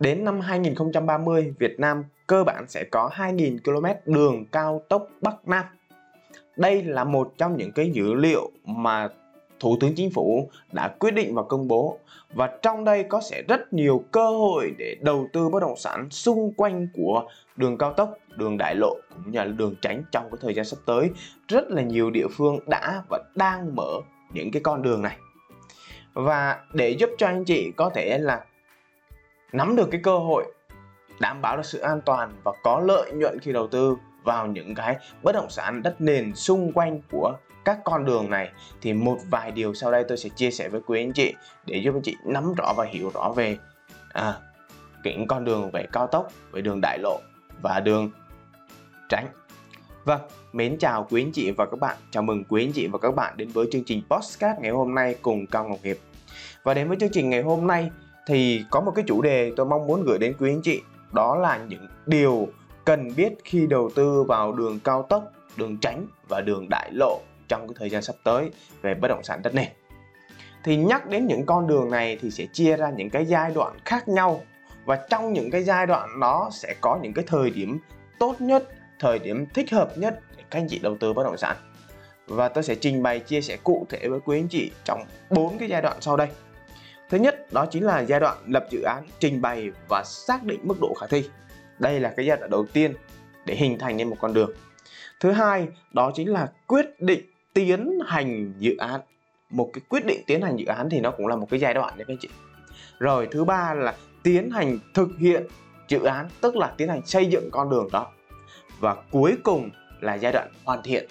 Đến năm 2030, Việt Nam cơ bản sẽ có 2.000 km đường cao tốc Bắc Nam. Đây là một trong những cái dữ liệu mà Thủ tướng Chính phủ đã quyết định và công bố và trong đây có sẽ rất nhiều cơ hội để đầu tư bất động sản xung quanh của đường cao tốc, đường đại lộ cũng như là đường tránh trong cái thời gian sắp tới. Rất là nhiều địa phương đã và đang mở những cái con đường này. Và để giúp cho anh chị có thể là nắm được cái cơ hội đảm bảo được sự an toàn và có lợi nhuận khi đầu tư vào những cái bất động sản đất nền xung quanh của các con đường này thì một vài điều sau đây tôi sẽ chia sẻ với quý anh chị để giúp anh chị nắm rõ và hiểu rõ về à, những con đường về cao tốc, về đường đại lộ và đường tránh. Vâng, mến chào quý anh chị và các bạn. Chào mừng quý anh chị và các bạn đến với chương trình Postcard ngày hôm nay cùng Cao Ngọc Hiệp. Và đến với chương trình ngày hôm nay thì có một cái chủ đề tôi mong muốn gửi đến quý anh chị đó là những điều cần biết khi đầu tư vào đường cao tốc, đường tránh và đường đại lộ trong cái thời gian sắp tới về bất động sản đất nền. Thì nhắc đến những con đường này thì sẽ chia ra những cái giai đoạn khác nhau và trong những cái giai đoạn đó sẽ có những cái thời điểm tốt nhất, thời điểm thích hợp nhất để các anh chị đầu tư bất động sản. Và tôi sẽ trình bày chia sẻ cụ thể với quý anh chị trong bốn cái giai đoạn sau đây. Thứ nhất đó chính là giai đoạn lập dự án, trình bày và xác định mức độ khả thi. Đây là cái giai đoạn đầu tiên để hình thành nên một con đường. Thứ hai đó chính là quyết định tiến hành dự án. Một cái quyết định tiến hành dự án thì nó cũng là một cái giai đoạn đấy các anh chị. Rồi thứ ba là tiến hành thực hiện dự án tức là tiến hành xây dựng con đường đó. Và cuối cùng là giai đoạn hoàn thiện.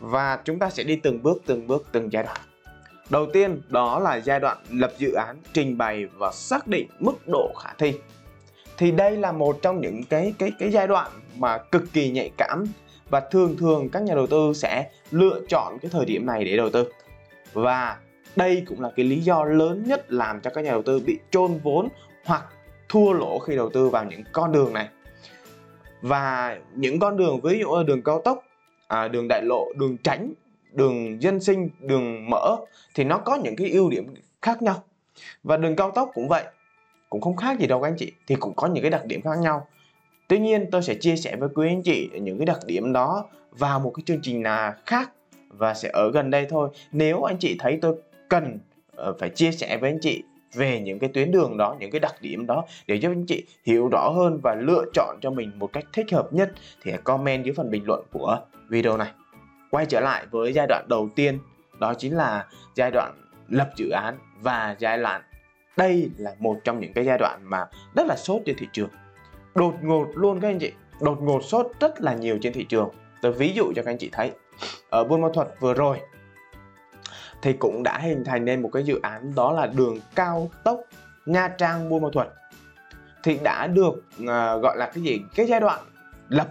Và chúng ta sẽ đi từng bước từng bước từng giai đoạn. Đầu tiên đó là giai đoạn lập dự án, trình bày và xác định mức độ khả thi. Thì đây là một trong những cái cái cái giai đoạn mà cực kỳ nhạy cảm và thường thường các nhà đầu tư sẽ lựa chọn cái thời điểm này để đầu tư. Và đây cũng là cái lý do lớn nhất làm cho các nhà đầu tư bị chôn vốn hoặc thua lỗ khi đầu tư vào những con đường này. Và những con đường ví dụ là đường cao tốc, à, đường đại lộ, đường tránh đường dân sinh, đường mở thì nó có những cái ưu điểm khác nhau. Và đường cao tốc cũng vậy, cũng không khác gì đâu các anh chị, thì cũng có những cái đặc điểm khác nhau. Tuy nhiên tôi sẽ chia sẻ với quý anh chị những cái đặc điểm đó vào một cái chương trình nào khác và sẽ ở gần đây thôi. Nếu anh chị thấy tôi cần ờ, phải chia sẻ với anh chị về những cái tuyến đường đó, những cái đặc điểm đó để giúp anh chị hiểu rõ hơn và lựa chọn cho mình một cách thích hợp nhất thì comment dưới phần bình luận của video này quay trở lại với giai đoạn đầu tiên đó chính là giai đoạn lập dự án và giai đoạn đây là một trong những cái giai đoạn mà rất là sốt trên thị trường. Đột ngột luôn các anh chị đột ngột sốt rất là nhiều trên thị trường. Tôi ví dụ cho các anh chị thấy ở buôn ma thuật vừa rồi thì cũng đã hình thành nên một cái dự án đó là đường cao tốc Nha Trang Buôn Ma Thuật thì đã được uh, gọi là cái gì? Cái giai đoạn lập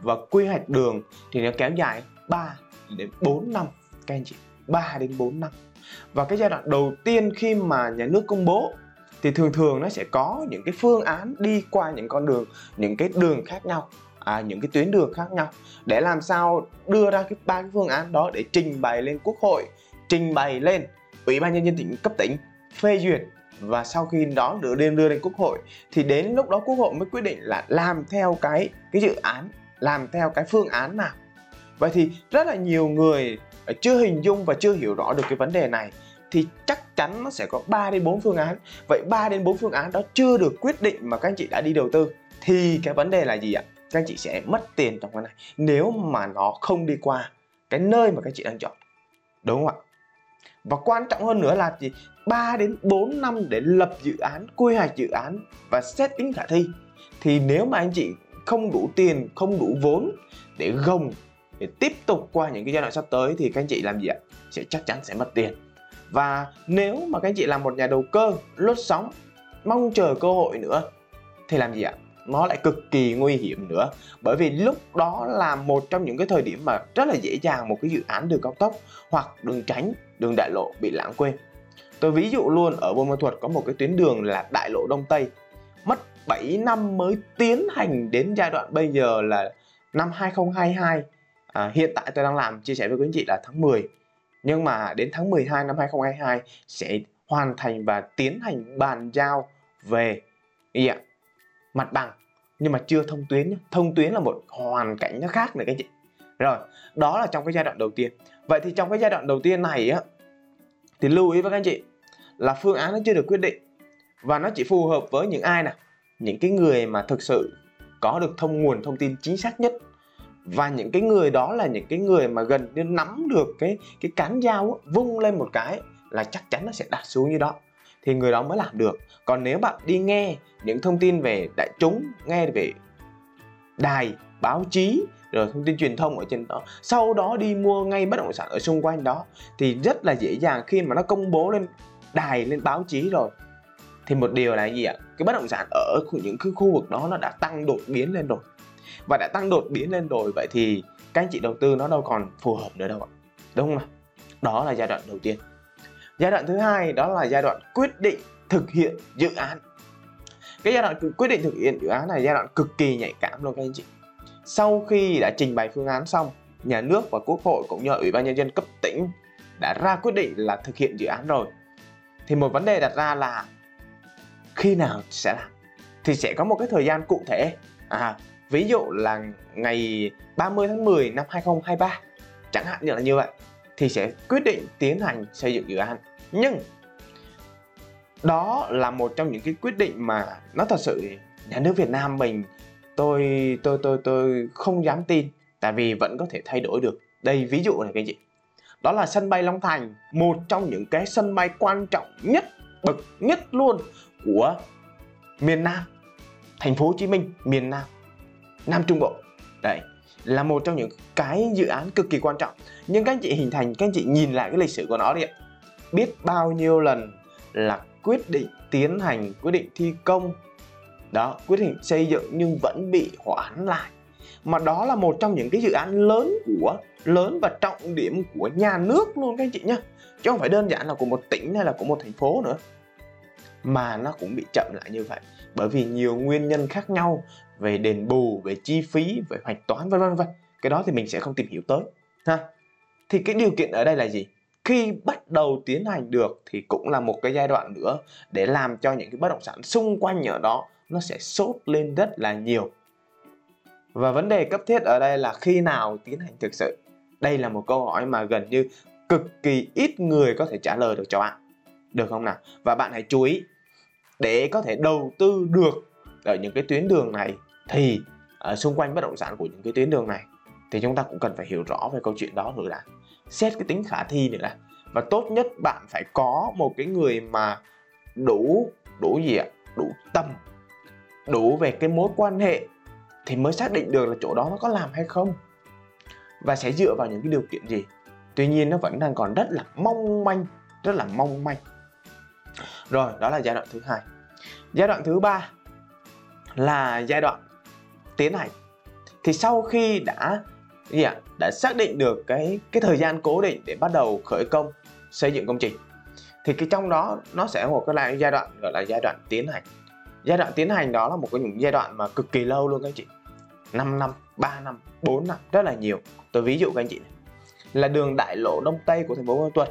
và quy hoạch đường thì nó kéo dài 3 đến 4 năm. Các anh chị 3 đến 4 năm. Và cái giai đoạn đầu tiên khi mà nhà nước công bố thì thường thường nó sẽ có những cái phương án đi qua những con đường những cái đường khác nhau à, những cái tuyến đường khác nhau. Để làm sao đưa ra cái ba cái phương án đó để trình bày lên quốc hội trình bày lên ủy ban nhân dân tỉnh cấp tỉnh phê duyệt. Và sau khi đó được lên đưa lên quốc hội thì đến lúc đó quốc hội mới quyết định là làm theo cái cái dự án làm theo cái phương án nào vậy thì rất là nhiều người ờ, chưa hình dung và chưa hiểu rõ được cái vấn đề này thì chắc chắn nó sẽ có 3 đến 4 phương án. Vậy 3 đến 4 phương án đó chưa được quyết định mà các anh chị đã đi đầu tư thì cái vấn đề là gì ạ? Các anh chị sẽ mất tiền trong cái này nếu mà nó không đi qua cái nơi mà các anh chị đang chọn. Đúng không ạ? Và quan trọng hơn nữa là gì? 3 đến 4 năm để lập dự án, quy hoạch dự án và xét tính khả thi. Thì nếu mà anh chị không đủ tiền, không đủ vốn để gồng để tiếp tục qua những cái giai đoạn sắp tới thì các anh chị làm gì ạ? Sẽ chắc chắn sẽ mất tiền. Và nếu mà các anh chị làm một nhà đầu cơ lướt sóng, mong chờ cơ hội nữa, thì làm gì ạ? Nó lại cực kỳ nguy hiểm nữa. Bởi vì lúc đó là một trong những cái thời điểm mà rất là dễ dàng một cái dự án đường cao tốc hoặc đường tránh, đường đại lộ bị lãng quên. Tôi ví dụ luôn, ở Buôn Ma Thuật có một cái tuyến đường là đại lộ Đông Tây. Mất 7 năm mới tiến hành đến giai đoạn bây giờ là năm 2022 à, hiện tại tôi đang làm chia sẻ với quý anh chị là tháng 10 nhưng mà đến tháng 12 năm 2022 sẽ hoàn thành và tiến hành bàn giao về gì ạ mặt bằng. Nhưng mà chưa thông tuyến nhé. thông tuyến là một hoàn cảnh nó khác này các chị. Rồi đó là trong cái giai đoạn đầu tiên. Vậy thì trong cái giai đoạn đầu tiên này á thì lưu ý với các anh chị là phương án nó chưa được quyết định. Và nó chỉ phù hợp với những ai nào? Những cái người mà thực sự có được thông nguồn thông tin chính xác nhất và những cái người đó là những cái người mà gần như nắm được cái cái cán dao vung lên một cái là chắc chắn nó sẽ đặt xuống như đó. Thì người đó mới làm được. Còn nếu bạn đi nghe những thông tin về đại chúng, nghe về đài báo chí, rồi thông tin truyền thông ở trên đó, sau đó đi mua ngay bất động sản ở xung quanh đó, thì rất là dễ dàng khi mà nó công bố lên đài, lên báo chí rồi. Thì một điều là gì ạ? Cái bất động sản ở những cái khu vực đó nó đã tăng đột biến lên rồi và đã tăng đột biến lên rồi. Vậy thì các anh chị đầu tư nó đâu còn phù hợp nữa đâu ạ. Đúng không nào đó là giai đoạn đầu tiên. Giai đoạn thứ hai đó là giai đoạn quyết định thực hiện dự án. Cái giai đoạn quyết định thực hiện dự án này giai đoạn cực kỳ nhạy cảm luôn các anh chị. Sau khi đã trình bày phương án xong, nhà nước và quốc hội cũng như ủy ban nhân dân cấp tỉnh đã ra quyết định là thực hiện dự án rồi. Thì một vấn đề đặt ra là khi nào sẽ làm? Thì sẽ có một cái thời gian cụ thể. À ví dụ là ngày 30 tháng 10 năm 2023 chẳng hạn như là như vậy, thì sẽ quyết định tiến hành xây dựng dự án. Nhưng đó là một trong những cái quyết định mà nó thật sự nhà nước Việt Nam mình, tôi tôi tôi tôi không dám tin, tại vì vẫn có thể thay đổi được. Đây ví dụ này cái gì? Đó là sân bay Long Thành, một trong những cái sân bay quan trọng nhất, bậc nhất luôn của miền Nam, thành phố Hồ Chí Minh, miền Nam. Nam Trung Bộ. Đấy, là một trong những cái dự án cực kỳ quan trọng. Nhưng các anh chị hình thành, các anh chị nhìn lại cái lịch sử của nó đi biết bao nhiêu lần là quyết định tiến hành, quyết định thi công. Đó, quyết định xây dựng nhưng vẫn bị hoãn lại. Mà đó là một trong những cái dự án lớn của, lớn và trọng điểm của nhà nước luôn các anh chị nhá. Chứ không phải đơn giản là của một tỉnh hay là của một thành phố nữa. Mà nó cũng bị chậm lại như vậy bởi vì nhiều nguyên nhân khác nhau về đền bù, về chi phí, về hoạch toán, vân vân vân. Cái đó thì mình sẽ không tìm hiểu tới, ha? Thì cái điều kiện ở đây là gì? Khi bắt đầu tiến hành được thì cũng là một cái giai đoạn nữa để làm cho những cái bất động sản xung quanh ở đó nó sẽ sốt lên rất là nhiều. Và vấn đề cấp thiết ở đây là khi nào tiến hành thực sự? Đây là một câu hỏi mà gần như cực kỳ ít người có thể trả lời được cho bạn. Được không nào? Và bạn hãy chú ý để có thể đầu tư được ở những cái tuyến đường này, thì ở xung quanh bất động sản của những cái tuyến đường này, thì chúng ta cũng cần phải hiểu rõ về câu chuyện đó nữa là xét cái tính khả thi nữa là, và tốt nhất bạn phải có một cái người mà đủ đủ gì ạ? Đủ tầm, đủ về cái mối quan hệ thì mới xác định được là chỗ đó nó có làm hay không. Và sẽ dựa vào những cái điều kiện gì? Tuy nhiên nó vẫn đang còn rất là mong manh, rất là mong manh rồi, đó là giai đoạn thứ hai. Giai đoạn thứ ba là giai đoạn tiến hành. Thì sau khi đã gì ạ? Đã xác định được cái cái thời gian cố định để bắt đầu khởi công, xây dựng công trình, thì cái trong đó nó sẽ một cái giai đoạn, gọi là giai đoạn tiến hành. Giai đoạn tiến hành đó là một cái những giai đoạn mà cực kỳ lâu luôn các anh chị. 5 năm 3 năm 4 năm, rất là nhiều. Tôi ví dụ các anh chị này. Là đường đại lộ đông tây của thành phố Buôn Tuần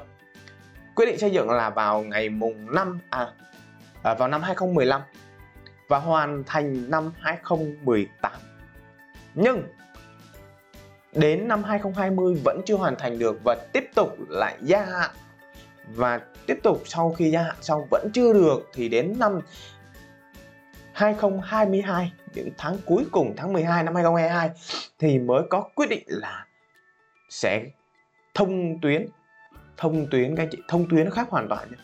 quyết định xây dựng là vào ngày mùng 5 à, à vào năm 2015 và hoàn thành năm 2018 nhưng đến năm 2020 vẫn chưa hoàn thành được và tiếp tục lại gia hạn. Và tiếp tục sau khi gia hạn xong vẫn chưa được thì đến năm 2022 những tháng cuối cùng tháng 12 năm 2022 thì mới có quyết định là sẽ thông tuyến thông tuyến, các anh chị, thông tuyến nó khác hoàn toàn nhé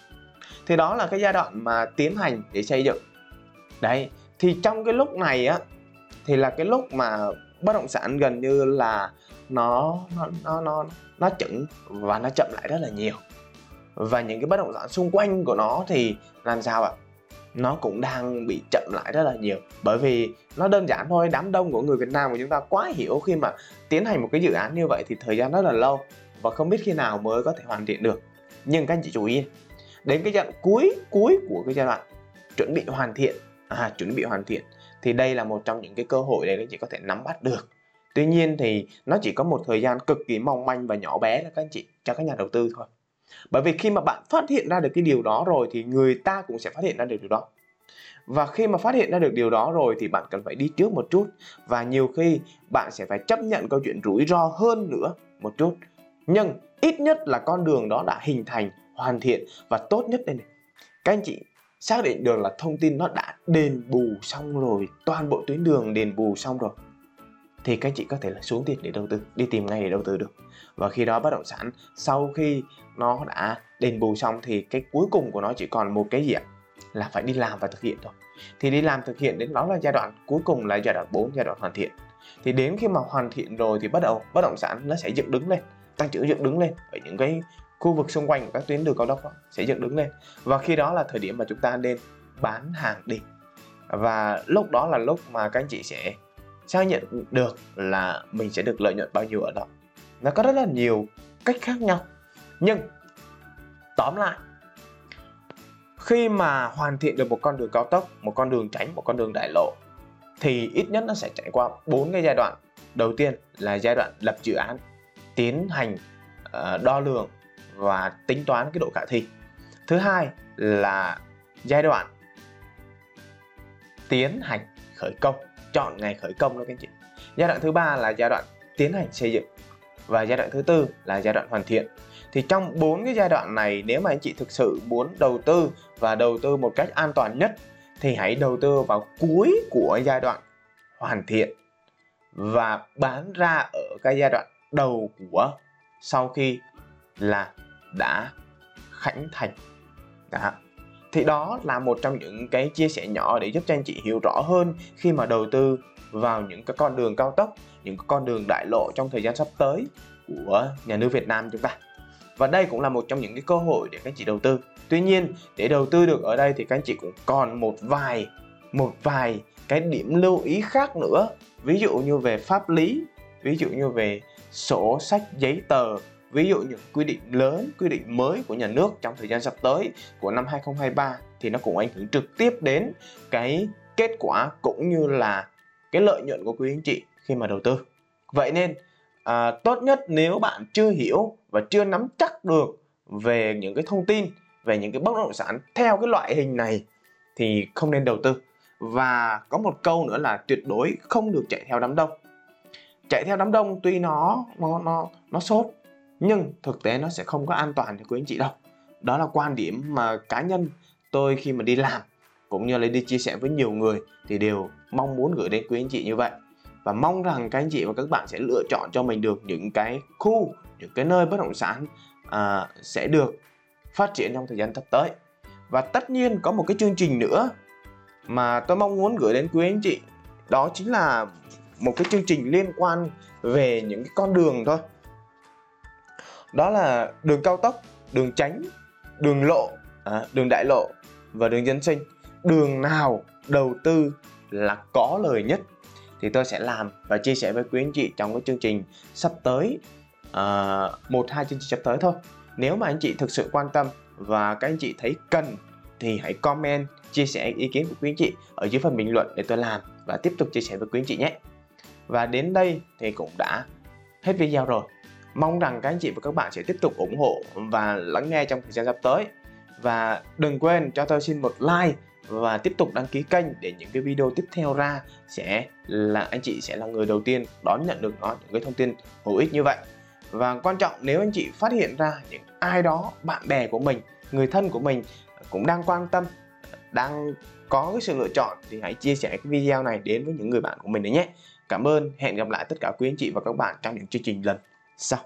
thì đó là cái giai đoạn mà tiến hành để xây dựng. Đấy, thì trong cái lúc này á, thì là cái lúc mà bất động sản gần như là nó nó nó nó nó chững và nó chậm lại rất là nhiều. Và những cái bất động sản xung quanh của nó thì làm sao ạ? Nó cũng đang bị chậm lại rất là nhiều. Bởi vì nó đơn giản thôi, đám đông của người Việt Nam của chúng ta quá hiểu khi mà tiến hành một cái dự án như vậy thì thời gian rất là lâu và không biết khi nào mới có thể hoàn thiện được. Nhưng các anh chị chú ý, đến cái giai đoạn cuối cuối của cái giai đoạn chuẩn bị hoàn thiện à chuẩn bị hoàn thiện, thì đây là một trong những cái cơ hội để các anh chị có thể nắm bắt được. Tuy nhiên thì nó chỉ có một thời gian cực kỳ mong manh và nhỏ bé là các anh chị, cho các nhà đầu tư thôi. Bởi vì khi mà bạn phát hiện ra được cái điều đó rồi thì người ta cũng sẽ phát hiện ra được điều đó. Và khi mà phát hiện ra được điều đó rồi thì bạn cần phải đi trước một chút. Và nhiều khi bạn sẽ phải chấp nhận câu chuyện rủi ro hơn nữa một chút nhưng ít nhất là con đường đó đã hình thành, hoàn thiện và tốt nhất đây này. Các anh chị xác định được là thông tin nó đã đền bù xong rồi, toàn bộ tuyến đường đền bù xong rồi, thì các anh chị có thể là xuống tiền để đầu tư, đi tìm ngay để đầu tư được. Và khi đó bất động sản, sau khi nó đã đền bù xong thì cái cuối cùng của nó chỉ còn một cái gì ạ? Là phải đi làm và thực hiện thôi. Thì đi làm thực hiện đến đó là giai đoạn cuối cùng là giai đoạn 4 giai đoạn hoàn thiện. Thì đến khi mà hoàn thiện rồi thì bắt đầu bất động sản nó sẽ dựng đứng lên tăng trưởng dựng đứng lên ở những cái khu vực xung quanh của các tuyến đường cao tốc sẽ dựng đứng lên. Và khi đó là thời điểm mà chúng ta nên bán hàng đi. Và lúc đó là lúc mà các anh chị sẽ xác nhận được là mình sẽ được lợi nhuận bao nhiêu ở đó. Nó có rất là nhiều cách khác nhau. Nhưng, tóm lại, khi mà hoàn thiện được một con đường cao tốc, một con đường tránh, một con đường đại lộ, thì ít nhất nó sẽ trải qua bốn cái giai đoạn. Đầu tiên là giai đoạn lập dự án tiến hành ờ, đo lường và tính toán cái độ khả thi. Thứ hai là giai đoạn tiến hành khởi công, chọn ngày khởi công đó các anh chị. Giai đoạn thứ ba là giai đoạn tiến hành xây dựng và giai đoạn thứ tư là giai đoạn hoàn thiện. Thì trong bốn cái giai đoạn này, nếu mà anh chị thực sự muốn đầu tư và đầu tư một cách an toàn nhất, thì hãy đầu tư vào cuối của giai đoạn hoàn thiện và bán ra ở cái giai đoạn đầu của sau khi là đã khánh thành. Đó. Thì đó là một trong những cái chia sẻ nhỏ để giúp cho anh chị hiểu rõ hơn khi mà đầu tư vào những cái con đường cao tốc, những cái con đường đại lộ trong thời gian sắp tới của nhà nước Việt Nam chúng ta. Và đây cũng là một trong những cái cơ hội để các anh chị đầu tư. Tuy nhiên, để đầu tư được ở đây thì các anh chị cũng còn một vài một vài cái điểm lưu ý khác nữa. Ví dụ như về pháp lý, ví dụ như về sổ sách giấy tờ ví dụ những quy định lớn quy định mới của nhà nước trong thời gian sắp tới của năm 2023 thì nó cũng ảnh hưởng trực tiếp đến cái kết quả cũng như là cái lợi nhuận của quý anh chị khi mà đầu tư. Vậy nên à, tốt nhất nếu bạn chưa hiểu và chưa nắm chắc được về những cái thông tin về những cái bất động sản theo cái loại hình này thì không nên đầu tư. Và có một câu nữa là tuyệt đối không được chạy theo đám đông chạy theo đám đông tuy nó nó nó nó sốt nhưng thực tế nó sẽ không có an toàn cho quý anh chị đâu. Đó là quan điểm mà cá nhân tôi khi mà đi làm cũng như là đi chia sẻ với nhiều người thì đều mong muốn gửi đến quý anh chị như vậy. Và mong rằng các anh chị và các bạn sẽ lựa chọn cho mình được những cái khu những cái nơi bất động sản à, sẽ được phát triển trong thời gian sắp tới. Và tất nhiên có một cái chương trình nữa mà tôi mong muốn gửi đến quý anh chị đó chính là một cái chương trình liên quan về những cái con đường thôi. Đó là đường cao tốc đường tránh đường lộ à, đường đại lộ và đường dân sinh. Đường nào đầu tư là có lời nhất thì tôi sẽ làm và chia sẻ với quý anh chị trong cái chương trình sắp tới. À, một hai chương trình sắp tới thôi. Nếu mà anh chị thực sự quan tâm và các anh chị thấy cần thì hãy comment chia sẻ ý kiến của quý anh chị ở dưới phần bình luận để tôi làm và tiếp tục chia sẻ với quý anh chị nhé và đến đây thì cũng đã hết video rồi. Mong rằng các anh chị và các bạn sẽ tiếp tục ủng hộ và lắng nghe trong thời gian sắp tới. Và đừng quên cho tôi xin một like và tiếp tục đăng ký kênh để những cái video tiếp theo ra sẽ là, anh chị sẽ là người đầu tiên đón nhận được nó, những cái thông tin hữu ích như vậy. Và quan trọng, nếu anh chị phát hiện ra những ai đó, bạn bè của mình, người thân của mình cũng đang quan tâm, đang có cái sự lựa chọn thì hãy chia sẻ cái video này đến với những người bạn của mình đấy nhé cảm ơn. Hẹn gặp lại tất cả quý anh chị và các bạn trong những chương trình lần sau.